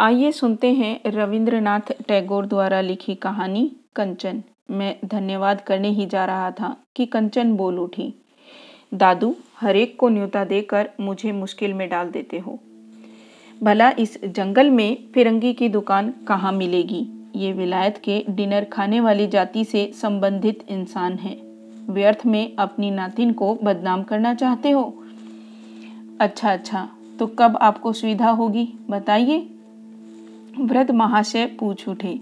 आइए सुनते हैं रविंद्रनाथ टैगोर द्वारा लिखी कहानी कंचन। मैं धन्यवाद करने ही जा रहा था कि कंचन बोल उठी। दादू हरेक को न्योता देकर मुझे मुश्किल में डाल देते हो। भला इस जंगल में फिरंगी की दुकान कहाँ मिलेगी? ये विलायत के डिनर खाने वाली जाति से संबंधित इंसान है। व्यर्थ में अपनी नातिन को बदनाम करना चाहते हो? अच्छा अच्छा तो कब आपको सुविधा होगी, बताइए। वृद्ध महाशय पूछ उठे,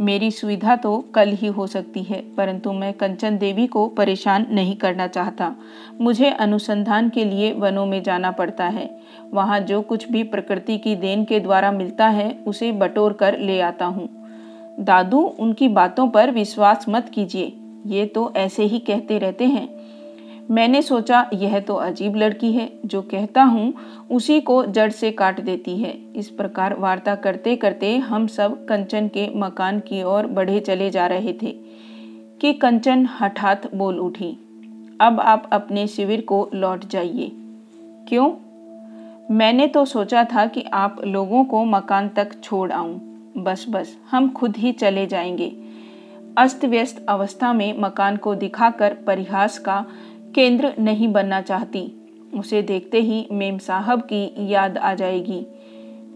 मेरी सुविधा तो कल ही हो सकती है, परंतु मैं कंचन देवी को परेशान नहीं करना चाहता। मुझे अनुसंधान के लिए वनों में जाना पड़ता है। वहाँ जो कुछ भी प्रकृति की देन के द्वारा मिलता है, उसे बटोर कर ले आता हूँ। दादू, उनकी बातों पर विश्वास मत कीजिए। ये तो ऐसे ही कहते रहते हैं। मैंने सोचा, यह तो अजीब लड़की है, जो कहता हूँ, उसी को जड़ से काट देती है। इस प्रकार वार्ता करते करते हम सब कंचन के मकान की ओर बढ़े चले जा रहे थे, कि कंचन हठात बोल उठी, अब आप अपने शिविर को लौट जाइए। क्यों? मैंने तो सोचा था कि आप लोगों को मकान तक छोड़ आऊँ। बस बस, हम खुद ही चले जाएँगे। अस्त व्यस्त अवस्था में मकान को दिखाकर परिहास का केंद्र नहीं बनना चाहती। उसे देखते ही मेम साहब की याद आ जाएगी।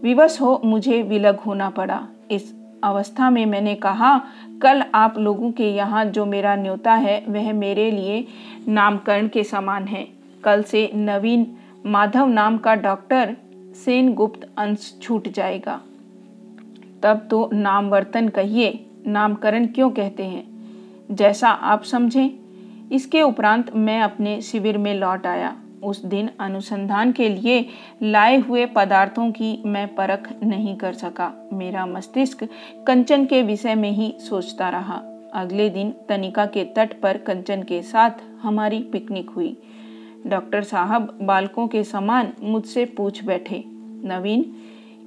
विवश हो मुझे विलग होना पड़ा। इस अवस्था में मैंने कहा, कल आप लोगों के यहाँ जो मेरा न्योता है, वह मेरे लिए नामकरण के समान है। कल से नवीन माधव नाम का डॉक्टर सेन गुप्त अंश छूट जाएगा। तब तो नामवर्तन कहिए। नामकरण क्यों कहते हैं? जैसा आप समझें। इसके उपरांत मैं अपने शिविर में लौट आया। उस दिन अनुसंधान के लिए लाए हुए पदार्थों की मैं परख नहीं कर सका। मेरा मस्तिष्क कंचन के विषय में ही सोचता रहा। अगले दिन तनिका के तट पर कंचन के साथ हमारी पिकनिक हुई। डॉक्टर साहब बालकों के समान मुझसे पूछ बैठे, नवीन,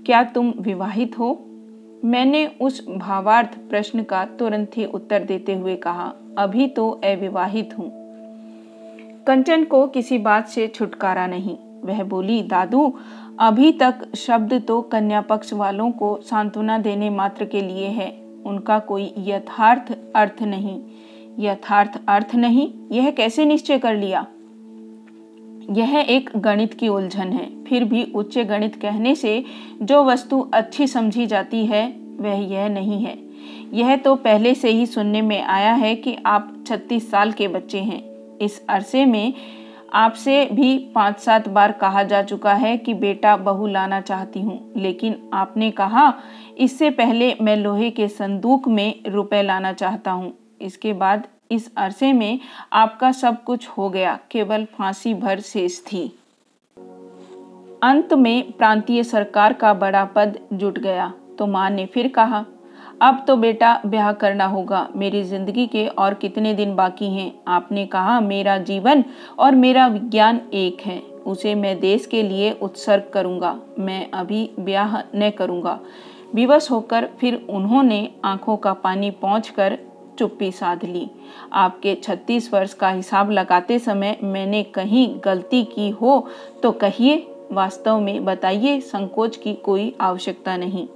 क्या तुम विवाहित हो? मैंने उस भावार्थ प्रश्न का तुरंत ही उत्तर देते हुए कहा, अभी तो अविवाहित हूँ। कंचन को किसी बात से छुटकारा नहीं। वह बोली, दादू, अभी तक शब्द तो कन्या पक्ष वालों को सांत्वना देने मात्र के लिए है। उनका कोई यथार्थ अर्थ नहीं। यथार्थ अर्थ नहीं? यह कैसे निश्चय कर लिया? यह एक गणित की उलझन है। फिर भी उच्च गणित कहने से जो वस्तु अच्छी समझी जाती है, वह यह नहीं है। यह तो पहले से ही सुनने में आया है कि आप 36 साल के बच्चे हैं। इस अरसे में आपसे भी पाँच सात बार कहा जा चुका है कि बेटा बहू लाना चाहती हूँ, लेकिन आपने कहा, इससे पहले मैं लोहे के संदूक में रुपए लाना चाहता हूँ। इसके बाद इस अरसे में आपका सब कुछ हो गया, केवल फांसी भर शेष थी। अंत में प्रांतीय सरकार का बड़ा पद जुट गया। तो माँ ने फिर कहा, अब तो बेटा ब्याह करना होगा। मेरी ज़िंदगी के और कितने दिन बाकी हैं? आपने कहा, मेरा जीवन और मेरा विज्ञान एक है। उसे मैं देश के लिए उत्सर्ग करूँगा। मैं अभी ब्याह न करूँगा। विवश होकर फिर उन्होंने आँखों का पानी पहुँच कर चुप्पी साध ली। आपके 36 वर्ष का हिसाब लगाते समय मैंने कहीं गलती की हो तो कहिए, वास्तव में बताइए, संकोच की कोई आवश्यकता नहीं।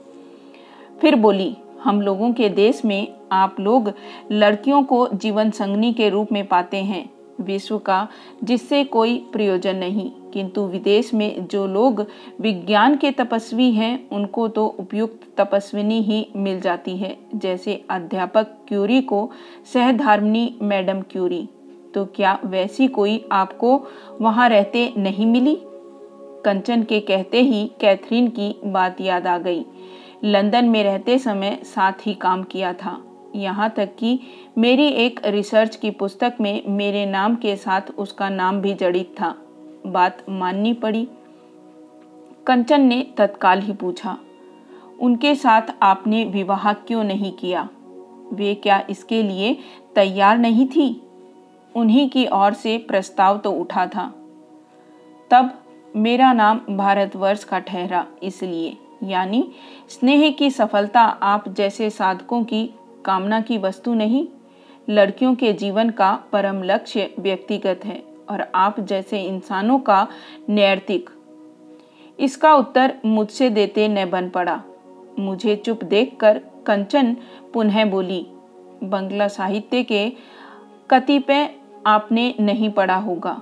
फिर बोली, हम लोगों के देश में आप लोग लड़कियों को जीवन संगनी के रूप में पाते हैं। विश्व का जिससे कोई प्रयोजन नहीं। किंतु विदेश में जो लोग विज्ञान के तपस्वी हैं, उनको तो उपयुक्त तपस्विनी ही मिल जाती है, जैसे अध्यापक क्यूरी को सहधर्मनी मैडम क्यूरी। तो क्या वैसी कोई आपको वहाँ रहते नहीं मिली? कंचन के कहते ही कैथरीन की बात याद आ गई। लंदन में रहते समय साथ ही काम किया था। यहाँ तक कि मेरी एक रिसर्च की पुस्तक में मेरे नाम के साथ उसका नाम भी जड़ित था। बात माननी पड़ी। कंचन ने तत्काल ही पूछा, उनके साथ आपने विवाह क्यों नहीं किया? वे क्या इसके लिए तैयार नहीं थी? उन्हीं की ओर से प्रस्ताव तो उठा था। तब मेरा नाम भारतवर्ष का ठहरा, इसलिए। यानी, स्नेह की सफलता आप जैसे साधकों की कामना की वस्तु नहीं, लड़कियों के जीवन का परम लक्ष्य व्यक्तिगत है। और आप जैसे इंसानों का नैतिक। इसका उत्तर मुझसे देते न बन पड़ा। मुझे चुप देखकर कंचन पुनः बोली, बंगला साहित्य के कतिपय आपने नहीं पढ़ा होगा।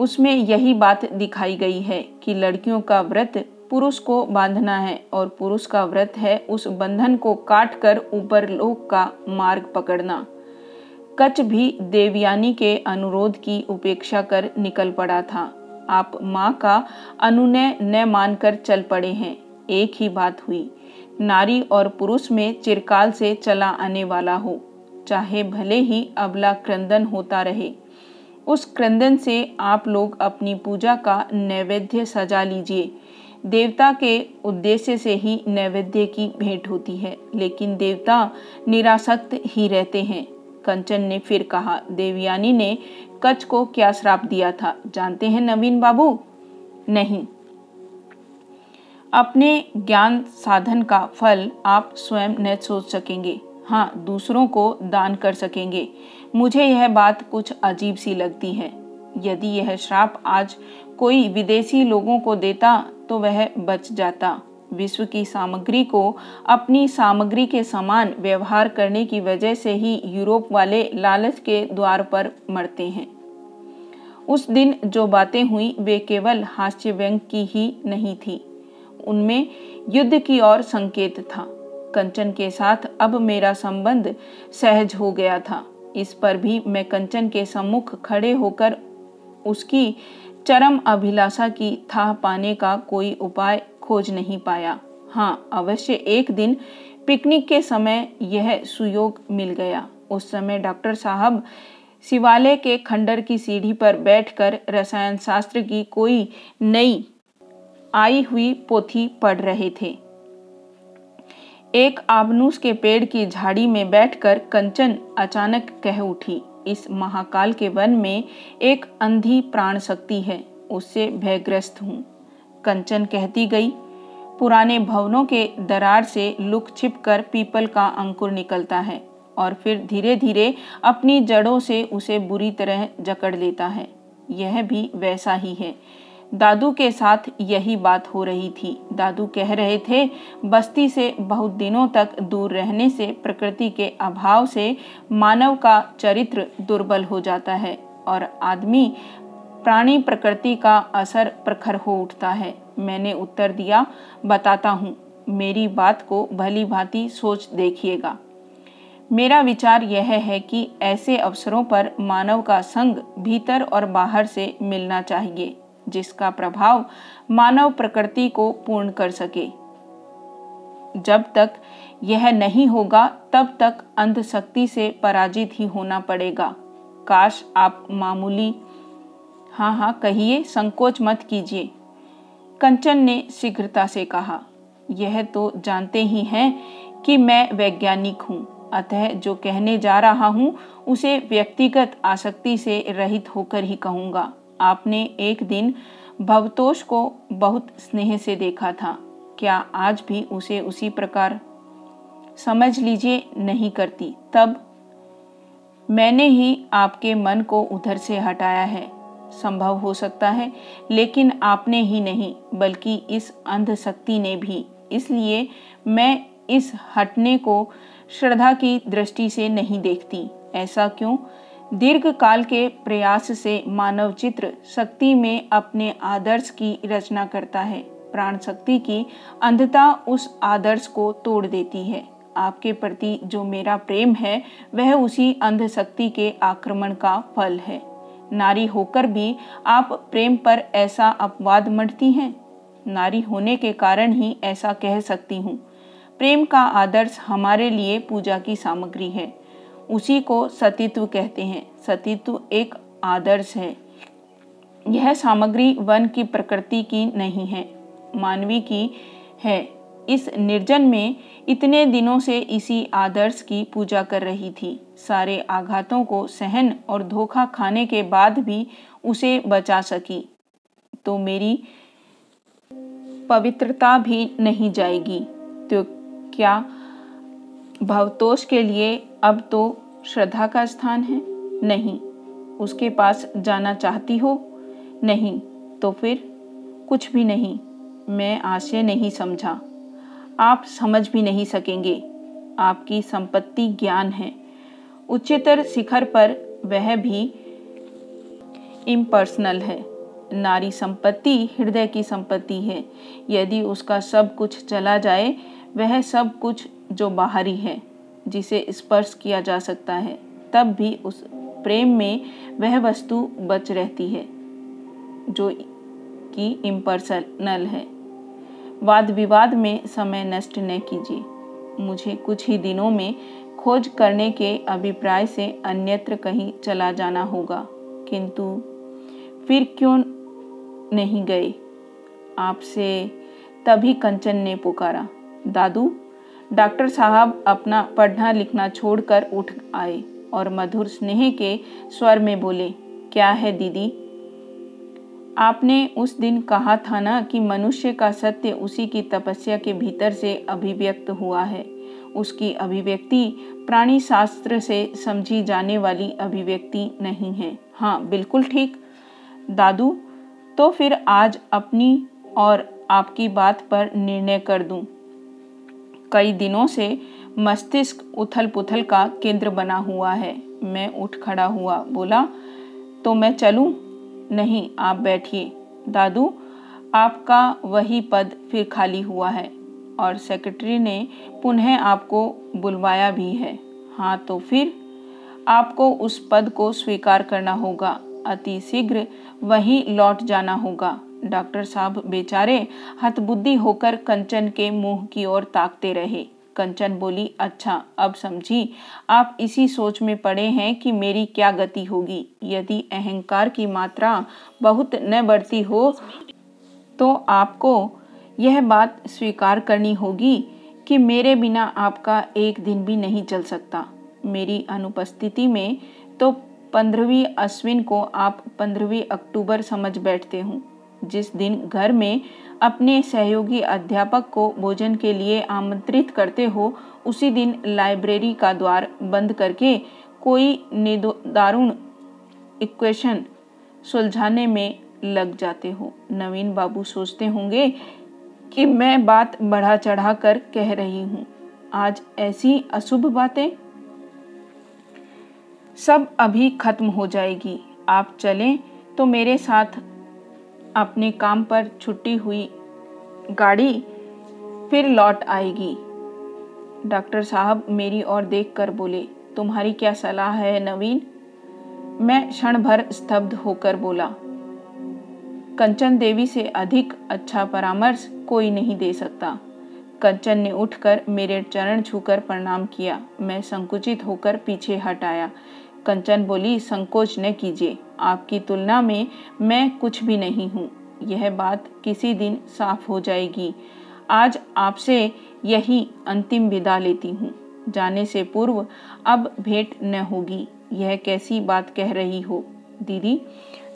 उसमें यही बात दिखाई गई है कि लड़कियों का व्रत पुरुष को बांधना है और पुरुष का व्रत है उस बंधन को काट कर ऊपर लोक का मार्ग पकड़ना। कच भी देवयानी के अनुरोध की उपेक्षा कर निकल पड़ा था। आप माँ का अनुनय न मानकर चल पड़े हैं। एक ही बात हुई, नारी और पुरुष में चिरकाल से चला आने वाला हो, चाहे भले ही अबला क्रंदन होता रहे। उस क्रंदन से आप लोग अपनी पूजा का नैवेद्य सजा लीजिए। देवता के उद्देश्य से ही नैवेद्य की भेंट होती है, लेकिन देवता निरासक्त ही रहते हैं। कंचन ने फिर कहा, देवयानी ने कच को क्या श्राप दिया था? जानते हैं नवीन बाबू? नहीं। अपने ज्ञान साधन का फल आप स्वयं न सोच सकेंगे। हाँ दूसरों को दान कर सकेंगे। मुझे यह बात कुछ अजीब सी लगती है। यदि यह श्राप आज कोई विदेशी लोगों को देता तो वह बच जाता। विश्व की सामग्री को अपनी सामग्री के समान व्यवहार करने की वजह से ही यूरोप वाले लालच के द्वार पर मरते हैं। उस दिन जो बातें हुई, वे केवल हास्य व्यंग की ही नहीं थी। उनमें युद्ध की ओर संकेत था। कंचन के साथ अब मेरा संबंध सहज हो गया था। इस पर भी मैं कंचन के सम्मुख खड़े होकर उसकी चरम अभिलाषा की था पाने का कोई उपाय खोज नहीं पाया। हाँ अवश्य एक दिन पिकनिक के समय यह सुयोग मिल गया। उस समय डॉक्टर साहब शिवालय के खंडर की सीढ़ी पर बैठकर रसायन शास्त्र की कोई नई आई हुई पोथी पढ़ रहे थे। एक आबनूस के पेड़ की झाड़ी में बैठकर कंचन अचानक कह उठी, इस महाकाल के वन में एक अंधी प्राण शक्ति है, उससे भयग्रस्त हूँ। कंचन कहती गई। पुराने भवनों के दरार से लुक छिप कर पीपल का अंकुर निकलता है और फिर धीरे धीरे अपनी जड़ों से उसे बुरी तरह जकड़ लेता है। यह भी वैसा ही है। दादू के साथ यही बात हो रही थी। दादू कह रहे थे, बस्ती से बहुत दिनों तक दूर रहने से प्रकृति के अभाव से मानव का चरित्र दुर्बल हो जाता है और आदमी प्राणी प्रकृति का असर प्रखर हो उठता है। मैंने उत्तर दिया, बताता हूँ। मेरी बात को भली भांति सोच देखिएगा। मेरा विचार यह है कि ऐसे अवसरों पर मानव का संग भीतर और बाहर से मिलना चाहिए, जिसका प्रभाव मानव प्रकृति को पूर्ण कर सके। जब तक यह नहीं होगा, तब तक अंधशक्ति से पराजित ही होना पड़ेगा। काश आप मामूली हाँ हाँ कहिए, संकोच मत कीजिए। कंचन ने शीघ्रता से कहा, यह तो जानते ही हैं कि मैं वैज्ञानिक हूँ, अतः जो कहने जा रहा हूँ, उसे व्यक्तिगत आसक्ति से रहित होकर ही कहूँगा। आपने एक दिन भवतोष को बहुत स्नेह से देखा था। क्या आज भी उसे उसी प्रकार? समझ लीजिए, नहीं करती। तब मैंने ही आपके मन को उधर से हटाया है। संभव हो सकता है, लेकिन आपने ही नहीं, बल्कि इस अंध शक्ति ने भी। इसलिए मैं इस हटने को श्रद्धा की दृष्टि से नहीं देखती। ऐसा क्यों? दीर्घ काल के प्रयास से मानव चित्र शक्ति में अपने आदर्श की रचना करता है। प्राण शक्ति की अंधता उस आदर्श को तोड़ देती है। आपके प्रति जो मेरा प्रेम है, वह उसी अंध शक्ति के आक्रमण का फल है। नारी होकर भी आप प्रेम पर ऐसा अपवाद मटती हैं? नारी होने के कारण ही ऐसा कह सकती हूँ। प्रेम का आदर्श हमारे लिए पूजा की सामग्री है। उसी को सतीत्व कहते हैं। सतीत्व एक आदर्श है। यह सामग्री वन की प्रकृति की नहीं है। मानवी की है। इस निर्जन में इतने दिनों से इसी आदर्श की पूजा कर रही थी। सारे आघातों को सहन और धोखा खाने के बाद भी उसे बचा सकी। तो मेरी पवित्रता भी नहीं जाएगी। तो क्या भवतोष के लिए अब तो श्रद्धा का स्थान है? नहीं। उसके पास जाना चाहती हो? नहीं। तो फिर कुछ भी नहीं। मैं आशय नहीं समझा। आप समझ भी नहीं सकेंगे। आपकी संपत्ति ज्ञान है। उच्चतर शिखर पर वह भी इम्पर्सनल है। नारी संपत्ति हृदय की संपत्ति है। यदि उसका सब कुछ चला जाए, वह सब कुछ जो बाहरी है, जिसे स्पर्श किया जा सकता है, तब भी उस प्रेम में वह वस्तु बच रहती है, जो कि इम्पर्सनल है। वाद विवाद में समय नष्ट न कीजिए। मुझे कुछ ही दिनों में खोज करने के अभिप्राय से अन्यत्र कहीं चला जाना होगा, किंतु फिर क्यों नहीं गए? आपसे तभी कंचन ने पुकारा, दादू, डॉक्टर साहब अपना पढ़ना लिखना छोड़कर उठ आए और मधुर स्नेह के स्वर में बोले, क्या है दीदी? आपने उस दिन कहा था ना कि मनुष्य का सत्य उसी की तपस्या के भीतर से अभिव्यक्त हुआ है उसकी अभिव्यक्ति प्राणी शास्त्र से समझी जाने वाली अभिव्यक्ति नहीं है हाँ बिल्कुल ठीक दादू तो फिर आज अपनी और आपकी बात पर निर्णय कर दूँ। कई दिनों से मस्तिष्क उथल पुथल का केंद्र बना हुआ है मैं उठ खड़ा हुआ, बोला तो मैं चलूँ? नहीं, आप बैठिए। दादू, आपका वही पद फिर खाली हुआ है और सेक्रेटरी ने पुनः आपको बुलवाया भी है। हाँ तो फिर आपको उस पद को स्वीकार करना होगा। अति शीघ्र वहीं लौट जाना होगा। डॉक्टर साहब बेचारे हतबुद्धि होकर कंचन के मुँह की ओर ताकते रहे। कंचन बोली अच्छा अब समझी। आप इसी सोच में पड़े हैं कि मेरी क्या गति होगी। यदि अहंकार की मात्रा बहुत न बढ़ती हो तो आपको यह बात स्वीकार करनी होगी कि मेरे बिना आपका एक दिन भी नहीं चल सकता। मेरी अनुपस्थिति में तो पंद्रहवीं अश्विन को आप पंद्रहवीं अक्टूबर समझ बैठते हूँ। जिस दिन घर में अपने सहयोगी अध्यापक को भोजन के लिए आमंत्रित करते हो, उसी दिन लाइब्रेरी का द्वार बंद करके कोई दारुण इक्वेशन सुलझाने में लग जाते हो। नवीन बाबू सोचते होंगे कि मैं बात बढ़ा चढ़ा कर कह रही हूँ। आज ऐसी अशुभ बातें? सब अभी खत्म हो जाएगी। आप चलें तो मेरे साथ अपने काम पर छुट्टी हुई गाड़ी फिर लौट आएगी। डॉक्टर साहब मेरी ओर देखकर बोले, तुम्हारी क्या सलाह है नवीन? मैं क्षण भर स्तब्ध होकर बोला, कंचन देवी से अधिक अच्छा परामर्श कोई नहीं दे सकता। कंचन ने उठकर मेरे चरण छूकर प्रणाम किया। मैं संकुचित होकर पीछे हट आया। कंचन बोली, संकोच न कीजिए। आपकी तुलना में मैं कुछ भी नहीं हूँ। यह बात किसी दिन साफ़ हो जाएगी। आज आपसे यही अंतिम विदा लेती हूँ। जाने से पूर्व अब भेंट न होगी। यह कैसी बात कह रही हो? दीदी,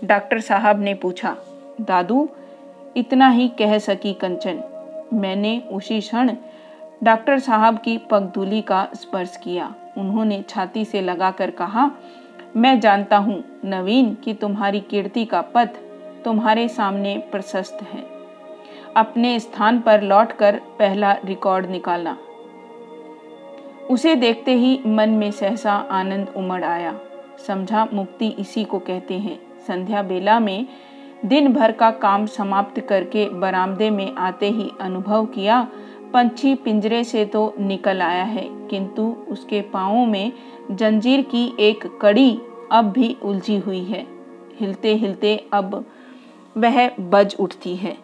डॉक्टर साहब ने पूछा। दादू, इतना ही कह सकी कंचन। मैंने उसी क्षण डॉक्टर साहब की पगधूली का स्पर्श किया। उन्होंने छाती से लगाकर कहा, मैं जानता हूँ, नवीन, कि तुम्हारी कीर्ति का पथ तुम्हारे सामने प्रशस्त है। अपने स्थान पर लौटकर पहला रिकॉर्ड निकालना उसे देखते ही मन में सहसा आनंद उमड़ आया। समझा मुक्ति इसी को कहते हैं। संध्या बेला में दिन भर का काम समाप्त करके बरामदे में आते ही अनुभव किया पंछी पिंजरे से तो निकल आया है, किंतु उसके पाओ में जंजीर की एक कड़ी अब भी उलझी हुई है। हिलते हिलते अब वह बज उठती है।